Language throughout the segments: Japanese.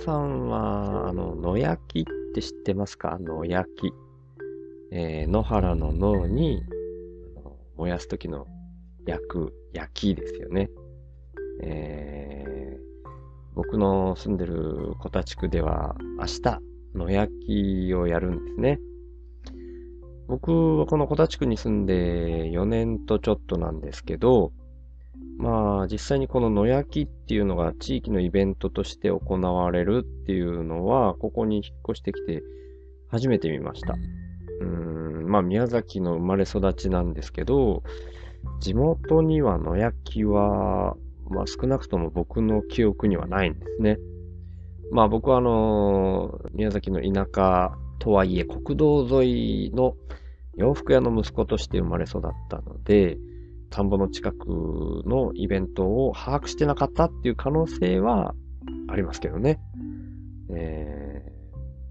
さんは、あの、野焼きって知ってますか？野焼き。えー、野原の野に、燃やすときの焼く、焼きですよね。えー、僕の住んでる小田地区では明日、野焼きをやるんですね。僕はこの小田地区に住んで4年とちょっとなんですけど、まあ実際にこの野焼きっていうのが地域のイベントとして行われるっていうのは、ここに引っ越してきて初めて見ました。うん、まあ宮崎の生まれ育ちなんですけど、地元には野焼きは、まあ少なくとも僕の記憶にはないんですね。まあ僕はあの、宮崎の田舎とはいえ国道沿いの洋服屋の息子として生まれ育ったので、田んぼの近くのイベントを把握してなかったっていう可能性はありますけどね。え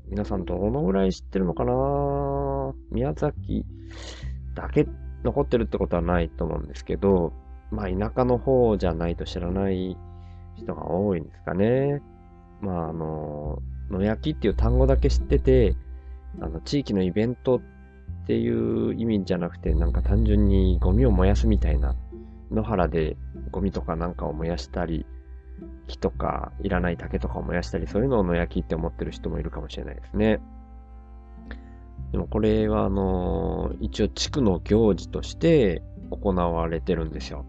ー、皆さんどのぐらい知ってるのかな？宮崎だけ残ってるってことはないと思うんですけど、まあ田舎の方じゃないと知らない人が多いんですかね。まああの、野焼きっていう単語だけ知ってて、あの地域のイベントってっていう意味じゃなくて、なんか単純にゴミを燃やすみたいな、野原でゴミとかなんかを燃やしたり、木とかいらない竹とかを燃やしたり、そういうのを野焼きって思ってる人もいるかもしれないですね。でもこれはあの一応地区の行事として行われてるんですよ。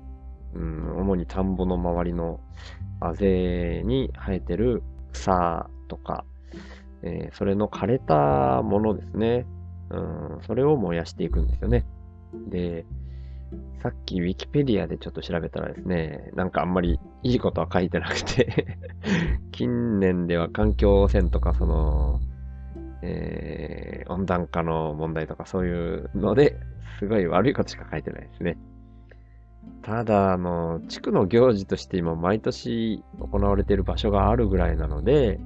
うん、主に田んぼの周りのあぜに生えてる草とか、えー、それの枯れたものですね。うん、それを燃やしていくんですよね。で、さっき Wikipedia でちょっと調べたらですね、なんかあんまりいいことは書いてなくて 近年では環境汚染とかその、えー、温暖化の問題とかそういうのですごい悪いことしか書いてないですね。ただ、あの、地区の行事として今毎年行われている場所があるぐらいなので、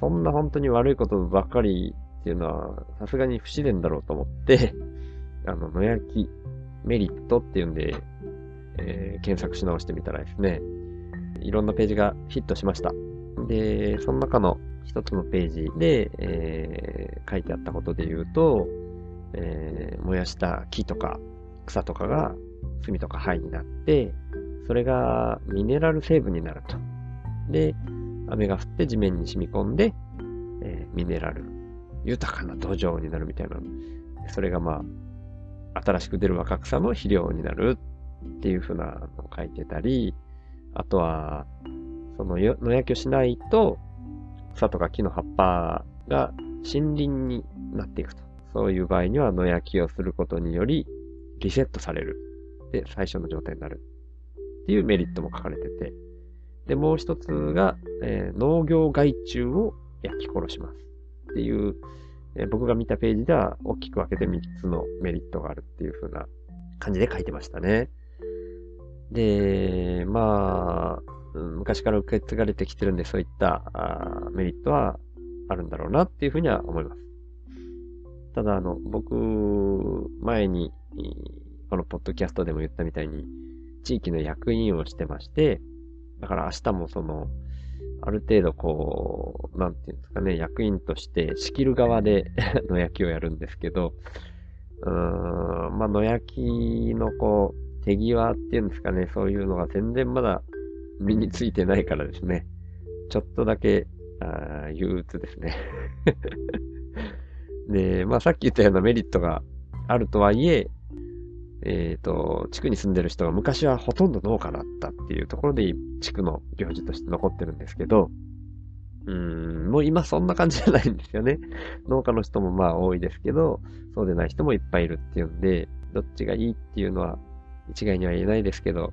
そんな本当に悪いことばっかりっていうのは、さすがに不自然だろうと思って、あの、野焼きメリットっていうんで、えー、検索し直してみたらですね、いろんなページがヒットしました。で、その中の一つのページで、えー、書いてあったことで言うと、えー、燃やした木とか草とかが炭とか灰になって、それがミネラル成分になると。で、雨が降って地面に染み込んで、えー、ミネラル豊かな土壌になるみたいな。それがまあ、新しく出る若草の肥料になるっていう風なのを書いてたり、あとは、その野焼きをしないと、草とか木の葉っぱが森林になっていくと。そういう場合には野焼きをすることによりリセットされる。で、最初の状態になる。っていうメリットも書かれてて。で、もう一つが、えー、農業害虫を焼き殺します。っていう、えー、僕が見たページでは大きく分けて3つのメリットがあるっていう風な感じで書いてましたね。で、まあ、昔から受け継がれてきてるんで、そういったあメリットはあるんだろうなっていうふうには思います。ただ、あの、僕、前に、このポッドキャストでも言ったみたいに、地域の役員をしてまして、だから明日もその、ある程度こう、なんていうんですかね、役員として仕切る側で 野焼きをやるんですけど、うーん、まあ野焼きのこう、手際っていうんですかね、そういうのが全然まだ身についてないからですね、ちょっとだけ、あ憂鬱ですね。で、まあさっき言ったようなメリットがあるとはいえ、えっ、ー、と、地区に住んでる人が昔はほとんど農家だったっていうところで、地区の行事として残ってるんですけど、うん、もう今そんな感じじゃないんですよね。農家の人もまあ多いですけど、そうでない人もいっぱいいるっていうんで、どっちがいいっていうのは一概には言えないですけど、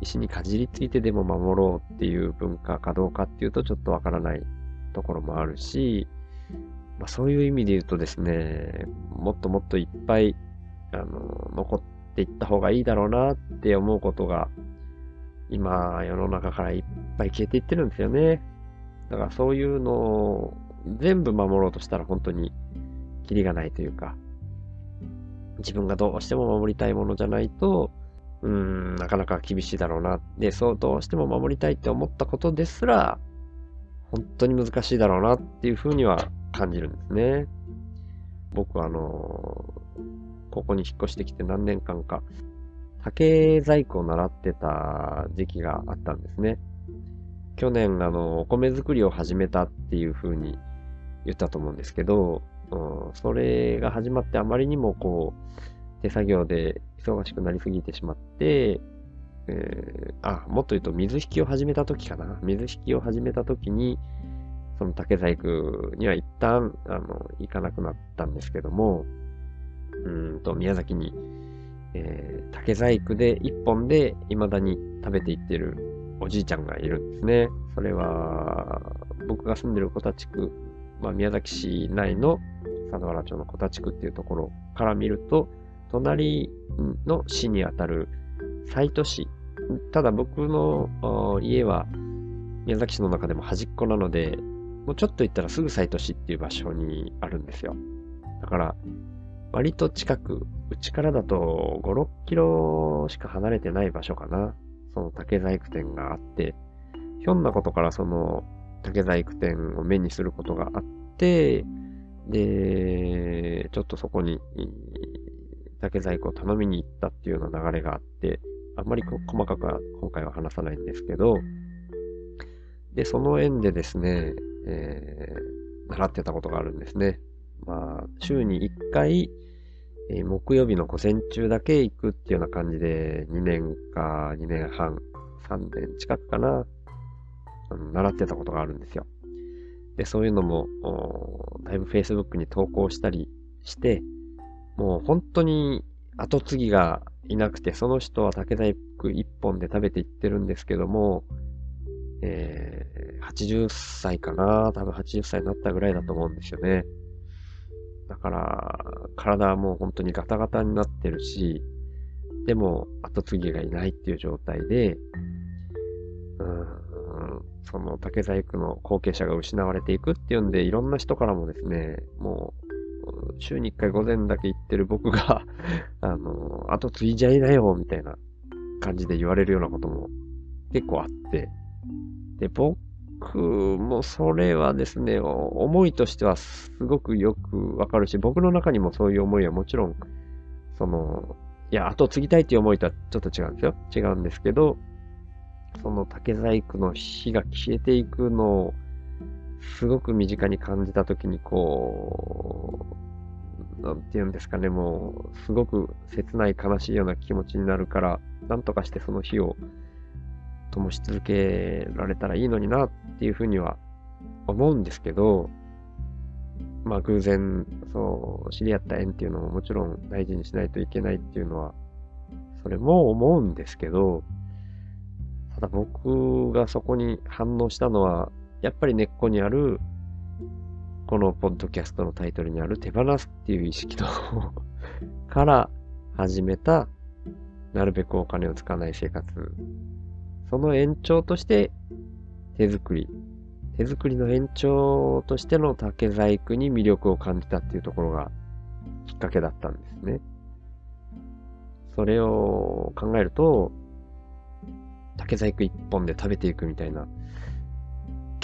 石にかじりついてでも守ろうっていう文化かどうかっていうとちょっとわからないところもあるし、まあそういう意味で言うとですね、もっともっといっぱいあの、残っていった方がいいだろうなって思うことが、今、世の中からいっぱい消えていってるんですよね。だからそういうのを全部守ろうとしたら本当にキリがないというか、自分がどうしても守りたいものじゃないと、うん、なかなか厳しいだろうな。で、そう、どうしても守りたいって思ったことですら、本当に難しいだろうなっていうふうには感じるんですね。僕はあの、ここに引っ越してきて何年間か、竹細工を習ってた時期があったんですね。去年、あの、お米作りを始めたっていうふうに言ったと思うんですけど、うん、それが始まってあまりにもこう、手作業で忙しくなりすぎてしまって、えー、あ、もっと言うと水引きを始めた時かな。水引きを始めた時に、その竹細工には一旦、あの、行かなくなったんですけども、うんと、宮崎に、えー、竹細工で一本で未だに食べていってるおじいちゃんがいるんですね。それは、僕が住んでる小田地区、まあ、宮崎市内の佐原町の小田地区っていうところから見ると、隣の市にあたる西都市。ただ僕の家は宮崎市の中でも端っこなので、もうちょっと行ったらすぐ西都市っていう場所にあるんですよ。だから、割と近く、うちからだと5、6キロしか離れてない場所かな。その竹細工店があって、ひょんなことからその竹細工店を目にすることがあって、で、ちょっとそこに竹細工を頼みに行ったっていうような流れがあって、あんまり細かくは今回は話さないんですけど、で、その縁でですね、えー、習ってたことがあるんですね。まあ、週に1回、えー、木曜日の午前中だけ行くっていうような感じで、2年か2年半、3年近くかな、あの習ってたことがあるんですよ。で、そういうのも、だいぶ Facebook に投稿したりして、もう本当に後継ぎがいなくて、その人は竹細工一本で食べていってるんですけども、えー、80歳かな多分80歳になったぐらいだと思うんですよね。だから、体はもう本当にガタガタになってるし、でも後継ぎがいないっていう状態で、うん、その竹細工の後継者が失われていくっていうんで、いろんな人からもですね、もう、週に一回午前だけ行ってる僕が あの、後継いじゃいなよ、みたいな感じで言われるようなことも結構あって、で、僕もそれはですね、思いとしてはすごくよくわかるし、僕の中にもそういう思いはもちろん、その、いや、後継ぎたいっていう思いとはちょっと違うんですよ。違うんですけど、その竹細工の火が消えていくのを、すごく身近に感じたときに、こう、なんて言うんですかね、もう、すごく切ない悲しいような気持ちになるから、なんとかしてその火を灯し続けられたらいいのになっていうふうには思うんですけど、まあ偶然、そう、知り合った縁っていうのももちろん大事にしないといけないっていうのは、それも思うんですけど、ただ僕がそこに反応したのは、やっぱり根っこにある、このポッドキャストのタイトルにある手放すっていう意識と から始めた、なるべくお金を使わない生活その延長として手作り。手作りの延長としての竹細工に魅力を感じたっていうところがきっかけだったんですね。それを考えると、竹細工一本で食べていくみたいな、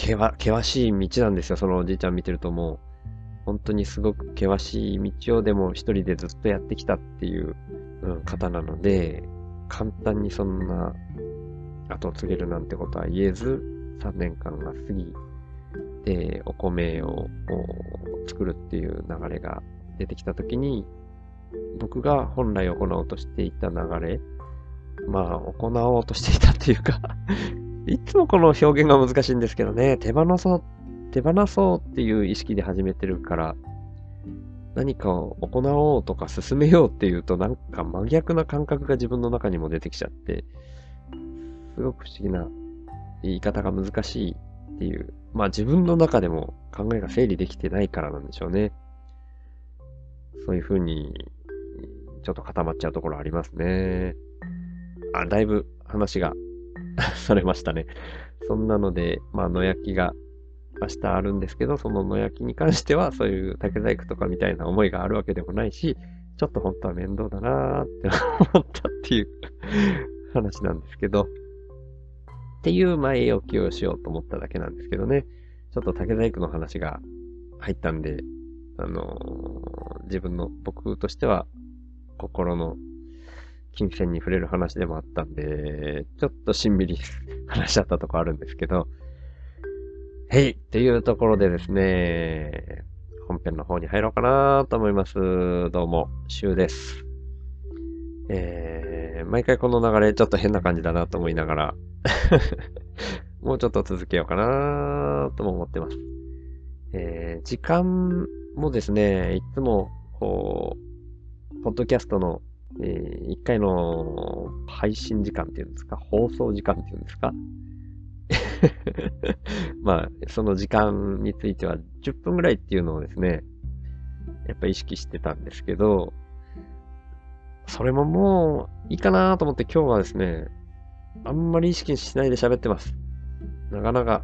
険険しい道なんですよ、そのおじいちゃん見てるともう、本当にすごく険しい道をでも一人でずっとやってきたっていう、うん、方なので、簡単にそんな後を継げるなんてことは言えず、3年間が過ぎ、で、お米を作るっていう流れが出てきたときに、僕が本来行おうとしていた流れ、まあ、行おうとしていたっていうか いつもこの表現が難しいんですけどね、手放そう、手放そうっていう意識で始めてるから、何かを行おうとか進めようっていうとなんか真逆な感覚が自分の中にも出てきちゃって、すごく不思議な言い方が難しいっていう、まあ自分の中でも考えが整理できてないからなんでしょうね。そういうふうに、ちょっと固まっちゃうところありますね。あ、だいぶ話が されましたね。そんなので、まあ野焼きが明日あるんですけど、その野焼きに関してはそういう竹細工とかみたいな思いがあるわけでもないし、ちょっと本当は面倒だなーって思ったっていう話なんですけど、っていう前置きをしようと思っただけなんですけどね。ちょっと竹細工の話が入ったんで、あのー、自分の、僕としては、心の金銭に触れる話でもあったんで、ちょっとしんみり 話しちゃったとこあるんですけど、へいっていうところでですね、本編の方に入ろうかなと思います。どうも、シュウです。えー、毎回この流れちょっと変な感じだなと思いながら もうちょっと続けようかなとも思ってます。えー、時間もですね、いつも、こう、ポッドキャストの、えー、1回の配信時間っていうんですか、放送時間っていうんですか？まあ、その時間については10分ぐらいっていうのをですね、やっぱ意識してたんですけど、それももういいかなと思って今日はですね、あんまり意識しないで喋ってます。なかなか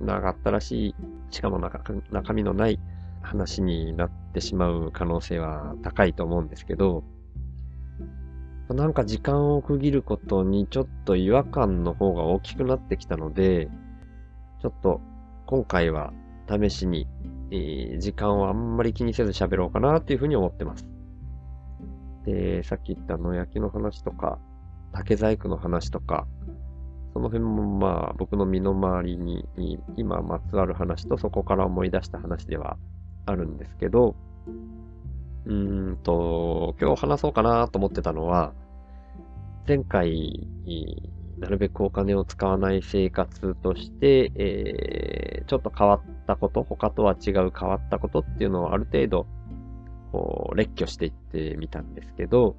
長ったらしい、しかも中身のない話になってしまう可能性は高いと思うんですけど、なんか時間を区切ることにちょっと違和感の方が大きくなってきたので、ちょっと今回は試しに、えー、時間をあんまり気にせず喋ろうかなっていうふうに思ってます。で、さっき言った野焼きの話とか、竹細工の話とか、その辺もまあ僕の身の回りに今まつわる話とそこから思い出した話ではあるんですけど、うーんと、今日話そうかなと思ってたのは、前回、なるべくお金を使わない生活として、えー、ちょっと変わったこと、他とは違う変わったことっていうのをある程度、こう、列挙していってみたんですけど、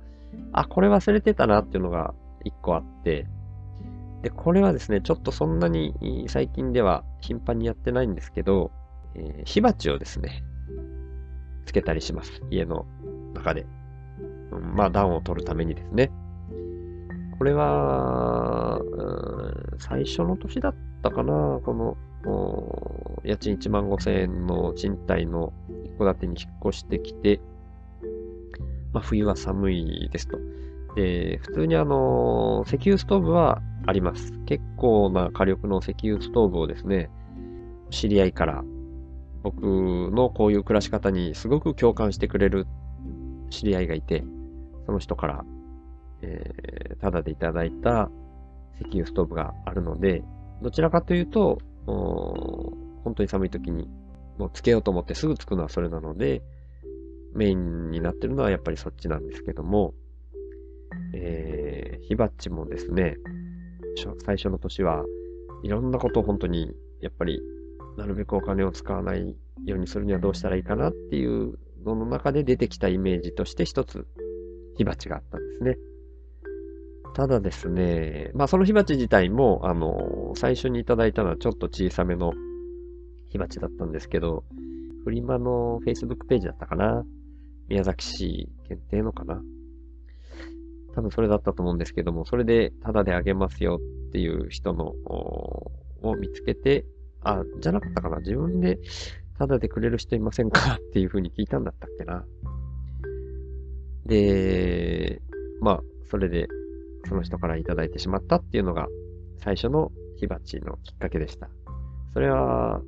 あ、これ忘れてたなっていうのが一個あって、で、これはですね、ちょっとそんなに最近では頻繁にやってないんですけど、えー、火鉢をですね、つけたりします。家の中で。うん、まあ、暖を取るためにですね。これは、うん、最初の年だったかな、この、家賃1万5千円の賃貸の一戸建てに引っ越してきて、まあ、冬は寒いですと。で、普通にあの、石油ストーブはあります。結構な火力の石油ストーブをですね、知り合いから僕のこういう暮らし方にすごく共感してくれる知り合いがいて、その人から、えー、ただでいただいた石油ストーブがあるので、どちらかというと、本当に寒い時にもうつけようと思ってすぐつくのはそれなので、メインになってるのはやっぱりそっちなんですけども、えー、火鉢もですね、最初の年はいろんなことを本当にやっぱりなるべくお金を使わないようにするにはどうしたらいいかなっていうのの中で出てきたイメージとして一つ火鉢があったんですね。ただですね、まあその火鉢自体も、あの、最初にいただいたのはちょっと小さめの火鉢だったんですけど、フリマの Facebook ページだったかな。宮崎市限定のかな。多分それだったと思うんですけども、それでタダであげますよっていう人のを見つけて、あ、じゃなかったかな。自分でタダでくれる人いませんかっていう風に聞いたんだったっけな。で、まあ、それでその人からいただいてしまったっていうのが最初の火鉢のきっかけでした。それは、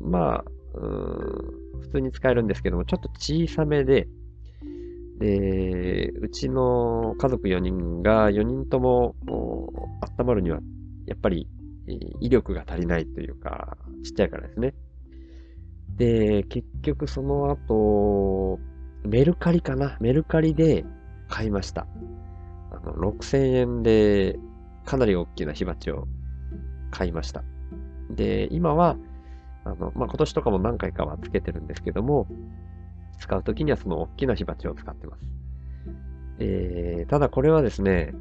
まあ、普通に使えるんですけども、ちょっと小さめで、で、うちの家族4人が4人とも温まるには、やっぱり威力が足りないというか、ちっちゃいからですね。で、結局その後、メルカリかなメルカリで買いました。の、6000円でかなり大きな火鉢を買いました。で、今は、あの、まあ、今年とかも何回かはつけてるんですけども、使うときにはその大きな火鉢を使ってます。えー、ただこれはですね、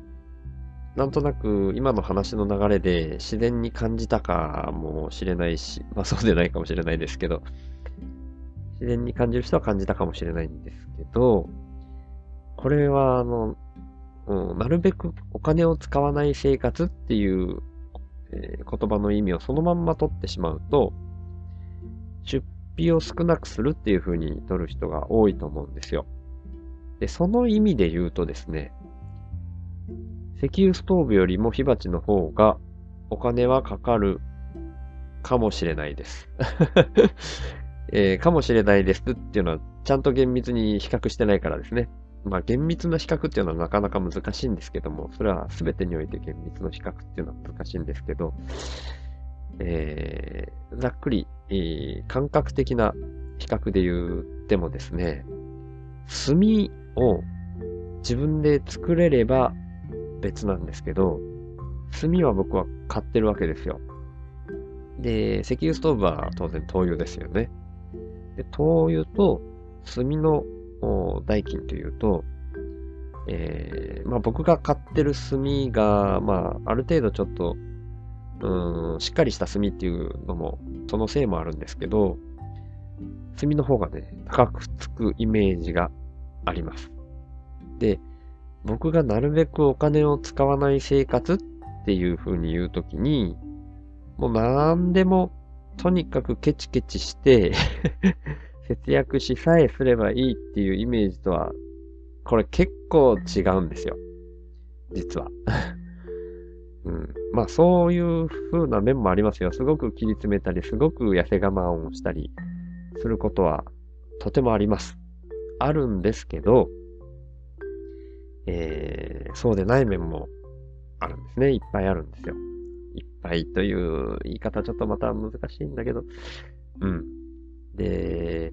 なんとなく今の話の流れで自然に感じたかもしれないし、まあそうでないかもしれないですけど、自然に感じる人は感じたかもしれないんですけど、これはあの、うん、なるべくお金を使わない生活っていう、えー、言葉の意味をそのまんま取ってしまうと、出費を少なくするっていう風に取る人が多いと思うんですよ。で、その意味で言うとですね、石油ストーブよりも火鉢の方がお金はかかるかもしれないです。えー、かもしれないですっていうのは、ちゃんと厳密に比較してないからですね。まあ、厳密な比較っていうのはなかなか難しいんですけども、それは全てにおいて厳密な比較っていうのは難しいんですけど、えー、ざっくり、えー、感覚的な比較で言ってもですね、炭を自分で作れれば別なんですけど、炭は僕は買ってるわけですよ。で、石油ストーブは当然灯油ですよね。で灯油と炭の代金というと、えー、まあ僕が買ってる炭が、まあある程度ちょっと、うん、しっかりした炭っていうのも、そのせいもあるんですけど、炭の方がね、高くつくイメージがあります。で、僕がなるべくお金を使わない生活っていう風に言うときに、もう何でもとにかくケチケチして節約しさえすればいいっていうイメージとは、これ結構違うんですよ。実は。うん。まあそういう風な面もありますよ。すごく切り詰めたり、すごく痩せ我慢をしたりすることはとてもあります。あるんですけど、えー、そうでない面もあるんですね。いっぱいあるんですよ。いっぱいという言い方ちょっとまた難しいんだけど、うん。で、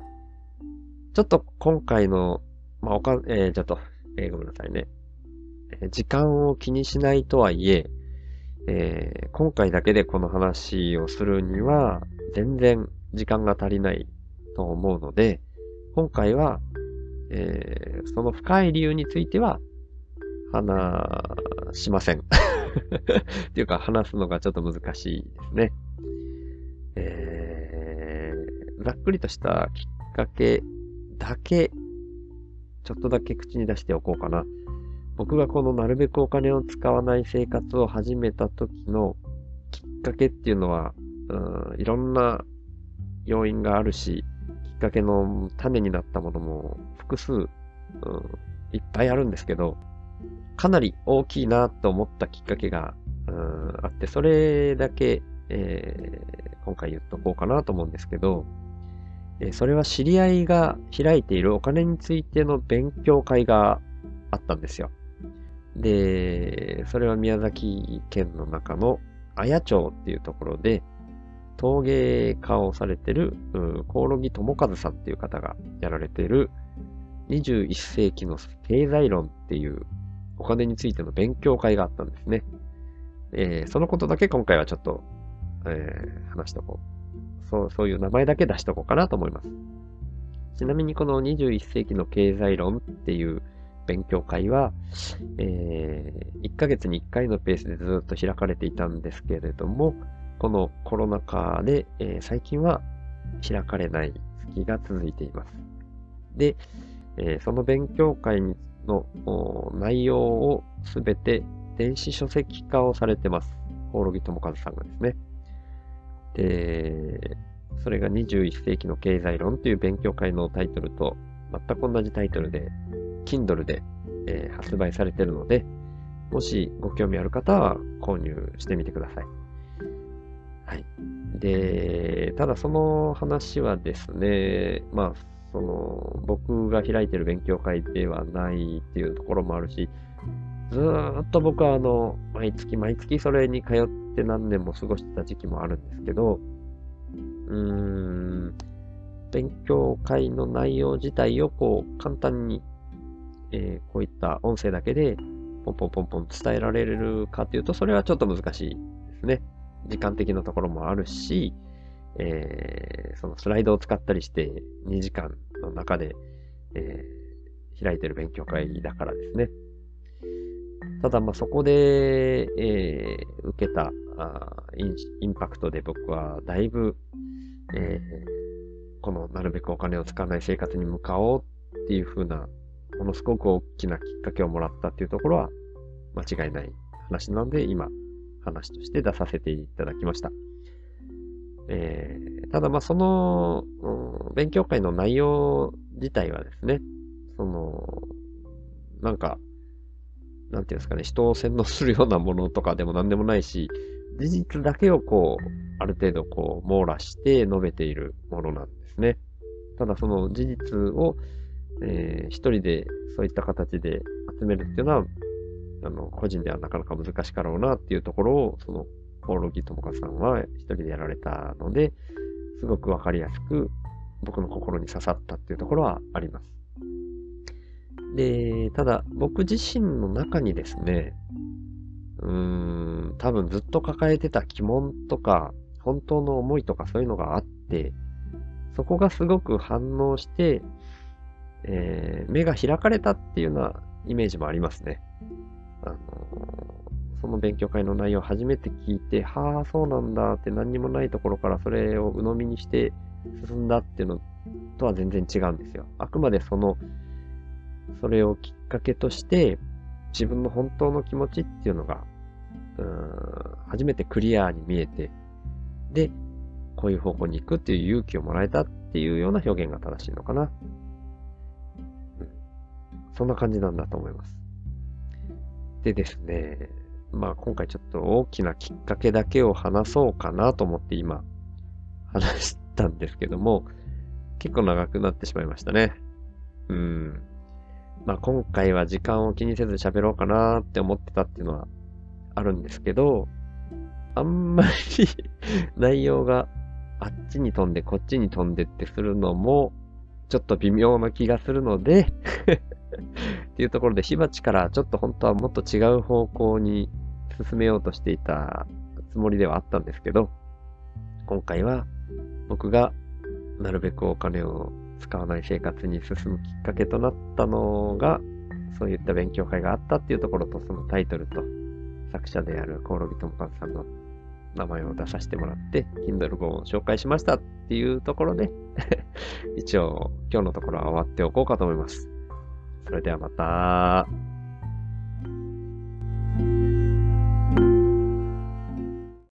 ちょっと今回の、まあ、おか、えー、ちょっと、えー、ごめんなさいね。時間を気にしないとはいえ、えー、今回だけでこの話をするには、全然時間が足りないと思うので、今回は、えー、その深い理由については、話しません。っていうか、話すのがちょっと難しいですね。ざっくりとしたきっかけだけ、ちょっとだけ口に出しておこうかな。僕がこのなるべくお金を使わない生活を始めた時のきっかけっていうのは、うん、いろんな要因があるし、きっかけの種になったものも複数、うん、いっぱいあるんですけど、かなり大きいなと思ったきっかけが、うん、あって、それだけ、えー、今回言っとこうかなと思うんですけど、それは知り合いが開いているお金についての勉強会があったんですよ。で、それは宮崎県の中の綾町っていうところで、陶芸家をされてる、コオロギ智和さんっていう方がやられている21世紀の経済論っていうお金についての勉強会があったんですね。えー、そのことだけ今回はちょっと、えー、話しとこう。そう、そういう名前だけ出しとこうかなと思います。ちなみにこの21世紀の経済論っていう勉強会は、えー、1ヶ月に1回のペースでずっと開かれていたんですけれども、このコロナ禍で、えー、最近は開かれない月が続いています。で、えー、その勉強会の内容をすべて電子書籍化をされてます。コオロギ智和さんがですね。で、それが21世紀の経済論という勉強会のタイトルと全く同じタイトルで、Kindle で、えー、発売されているので、もしご興味ある方は購入してみてください。はい。で、ただその話はですね、まあ、その、僕が開いてる勉強会ではないっていうところもあるし、ずっと僕はあの、毎月毎月それに通って何年も過ごしてた時期もあるんですけど、うーん、勉強会の内容自体をこう、簡単に、えー、こういった音声だけで、ポンポンポンポン伝えられるかというと、それはちょっと難しいですね。時間的なところもあるし、えー、そのスライドを使ったりして2時間の中で、えー、開いてる勉強会だからですね。ただ、ま、そこで、えー、受けたあインインパクトで僕はだいぶ、えー、このなるべくお金を使わない生活に向かおうっていう風な、ものすごく大きなきっかけをもらったっていうところは間違いない話なので、今、話として出させていただきました。えー、ただまあその、うん、勉強会の内容自体はですね、その、なんか、なんていうんですかね、人を洗脳するようなものとかでも何でもないし、事実だけをこう、ある程度こう、網羅して述べているものなんですね。ただその事実を、えー、一人でそういった形で集めるっていうのは、あの、個人ではなかなか難しかろうなっていうところを、その、コオロギ友香さんは一人でやられたので、すごくわかりやすく僕の心に刺さったっていうところはあります。で、ただ僕自身の中にですね、うーん、多分ずっと抱えてた疑問とか、本当の思いとかそういうのがあって、そこがすごく反応して、えー、目が開かれたっていうようなイメージもありますね。あのその勉強会の内容を初めて聞いて、はあ、そうなんだって何にもないところからそれを鵜呑みにして進んだっていうのとは全然違うんですよ。あくまでその、それをきっかけとして、自分の本当の気持ちっていうのが、うん、初めてクリアに見えて、で、こういう方向に行くっていう勇気をもらえたっていうような表現が正しいのかな。うん、そんな感じなんだと思います。でですね、まあ今回ちょっと大きなきっかけだけを話そうかなと思って今話したんですけども、結構長くなってしまいましたね。うん。まあ今回は時間を気にせず喋ろうかなって思ってたっていうのはあるんですけど、あんまり 内容があっちに飛んでこっちに飛んでってするのもちょっと微妙な気がするので っていうところで、火鉢からちょっと本当はもっと違う方向に進めようとしていたつもりではあったんですけど、今回は僕がなるべくお金を使わない生活に進むきっかけとなったのが、そういった勉強会があったっていうところと、そのタイトルと作者であるコオロギともかさんの名前を出させてもらって、Kindle 本を紹介しましたっていうところで 一応今日のところは終わっておこうかと思います。それではまた。